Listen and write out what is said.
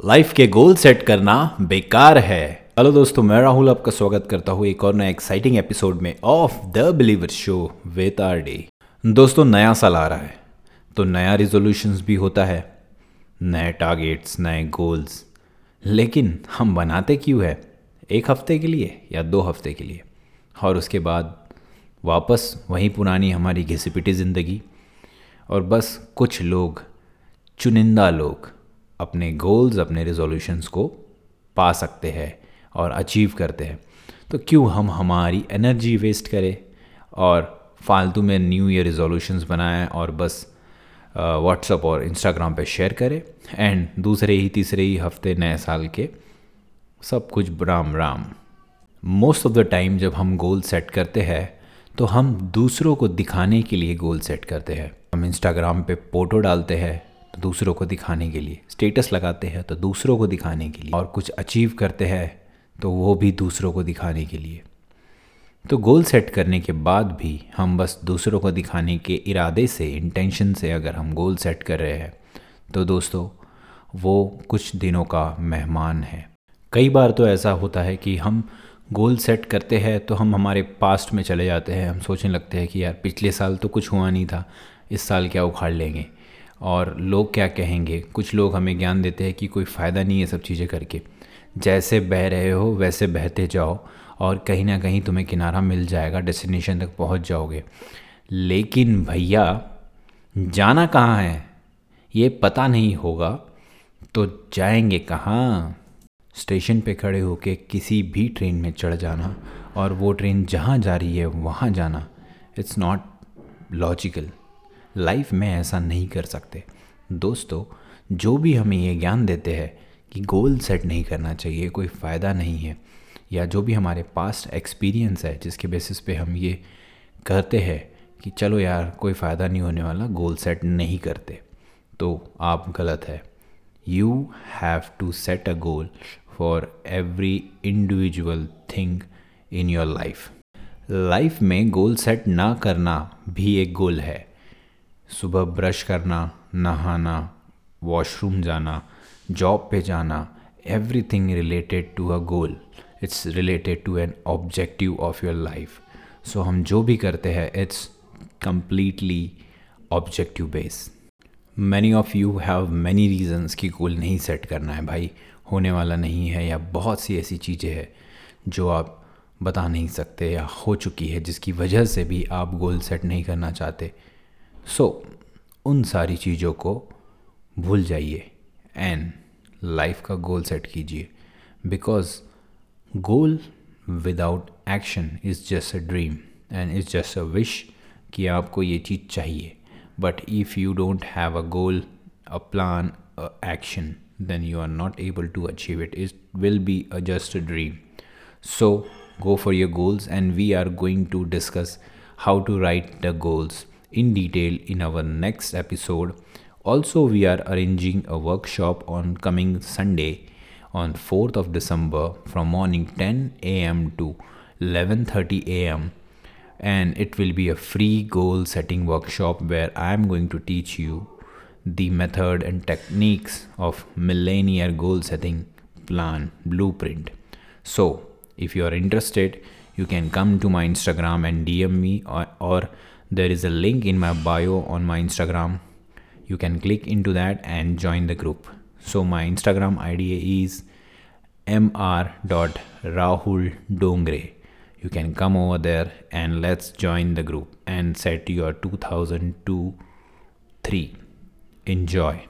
Life के goal set करना बेकार है। हेलो दोस्तों, मैं राहुल आपका स्वागत करता हूँ एक और नया एक्साइटिंग एपिसोड में of the believer show with R D दोस्तों, नया साल आ रहा है तो नया रिजोल्यूशंस भी होता है, नए टारगेट्स नए गोल्स लेकिन हम बनाते क्यों है? एक हफ़्ते के लिए या दो हफ़्ते के लिए? और उसके बाद वापस वही पुरानी हमारी घिसी पिटी ज़िंदगी। और बस कुछ लोग, चुनिंदा लोग अपने गोल्स अपने रिजोल्यूशंस को पा सकते हैं और अचीव करते हैं। तो क्यों हम हमारी एनर्जी वेस्ट करें और फालतू में न्यू ईयर रिजोल्यूशंस बनाएँ और बस व्हाट्सअप और इंस्टाग्राम पे शेयर करें एंड दूसरे ही, तीसरे ही हफ़्ते नए साल के सब कुछ Ram Ram. Most of the time जब हम गोल सेट करते हैं तो हम दूसरों को दिखाने के लिए गोल सेट करते हैं। हम इंस्टाग्राम पे फ़ोटो डालते हैं तो दूसरों को दिखाने के लिए। स्टेटस लगाते हैं तो दूसरों को दिखाने के लिए। और कुछ अचीव करते हैं तो वो भी दूसरों को दिखाने के लिए। तो गोल सेट करने के बाद भी हम बस दूसरों को दिखाने के इरादे से इंटेंशन से अगर हम गोल सेट कर रहे हैं तो दोस्तों, वो कुछ दिनों का मेहमान है। कई बार तो ऐसा होता है कि हम गोल सेट करते हैं तो हम हमारे पास्ट में चले जाते हैं। हम सोचने लगते हैं कि यार, पिछले साल तो कुछ हुआ नहीं था, इस साल क्या उखाड़ लेंगे? और लोग क्या कहेंगे? कुछ लोग हमें ज्ञान देते हैं कि कोई फ़ायदा नहीं है सब चीज़ें करके। जैसे बह रहे हो, वैसे बहते जाओ और कहीं ना कहीं तुम्हें किनारा मिल जाएगा डेस्टिनेशन तक पहुँच जाओगे। लेकिन भैया, जाना कहाँ है? ये पता नहीं होगा तो जाएँगे कहाँ? स्टेशन पे खड़े होके किसी भी ट्रेन में चढ़ जाना और वो ट्रेन जहाँ जा रही है, वहाँ जाना। इट्स नॉट लॉजिकल लाइफ में ऐसा नहीं कर सकते। दोस्तों, जो भी हमें ये ज्ञान देते हैं कि गोल सेट नहीं करना चाहिए, कोई फ़ायदा नहीं है, या जो भी हमारे पास्ट एक्सपीरियंस है, जिसके बेसिस पे हम ये कहते हैं कि चलो यार, कोई फ़ायदा नहीं होने वाला, गोल सेट नहीं करते तो आप गलत है। You have to set a goal for every individual thing in your life life में गोल सेट ना करना भी एक गोल है। सुबह ब्रश करना, नहाना वॉशरूम जाना जॉब पे जाना everything related to a goal it's related to an objective of your life so हम जो भी करते हैं it's completely objective base many of you have many reasons कि गोल नहीं सेट करना है भाई, होने वाला नहीं है या बहुत सी ऐसी चीज़ें हैं जो आप बता नहीं सकते या हो चुकी है, जिसकी वजह से भी आप गोल सेट नहीं करना चाहते। सो उन सारी चीज़ों को भूल जाइए एंड लाइफ का गोल सेट कीजिए। Because goal without action is just a dream and is just a wish कि आपको ये चीज़ चाहिए। But if you don't have a goal a plan action then you are not able to achieve it is will be a just a dream so go for your goals and we are going to discuss how to write the goals in detail in our next episode. Also, we are arranging a workshop on coming Sunday on 4th of December from morning 10 a.m. to 11:30 a.m. and it will be a free goal setting workshop where I am going to teach you the method and techniques of millennial goal setting plan blueprint. So, if you are interested, you can come to my Instagram and DM me or, or there is a link in my bio on my Instagram. You can click into that and join the group. So my Instagram ID is mr.rahuldongre. You can come over there and let's join the group and set your 2002 3. Enjoy.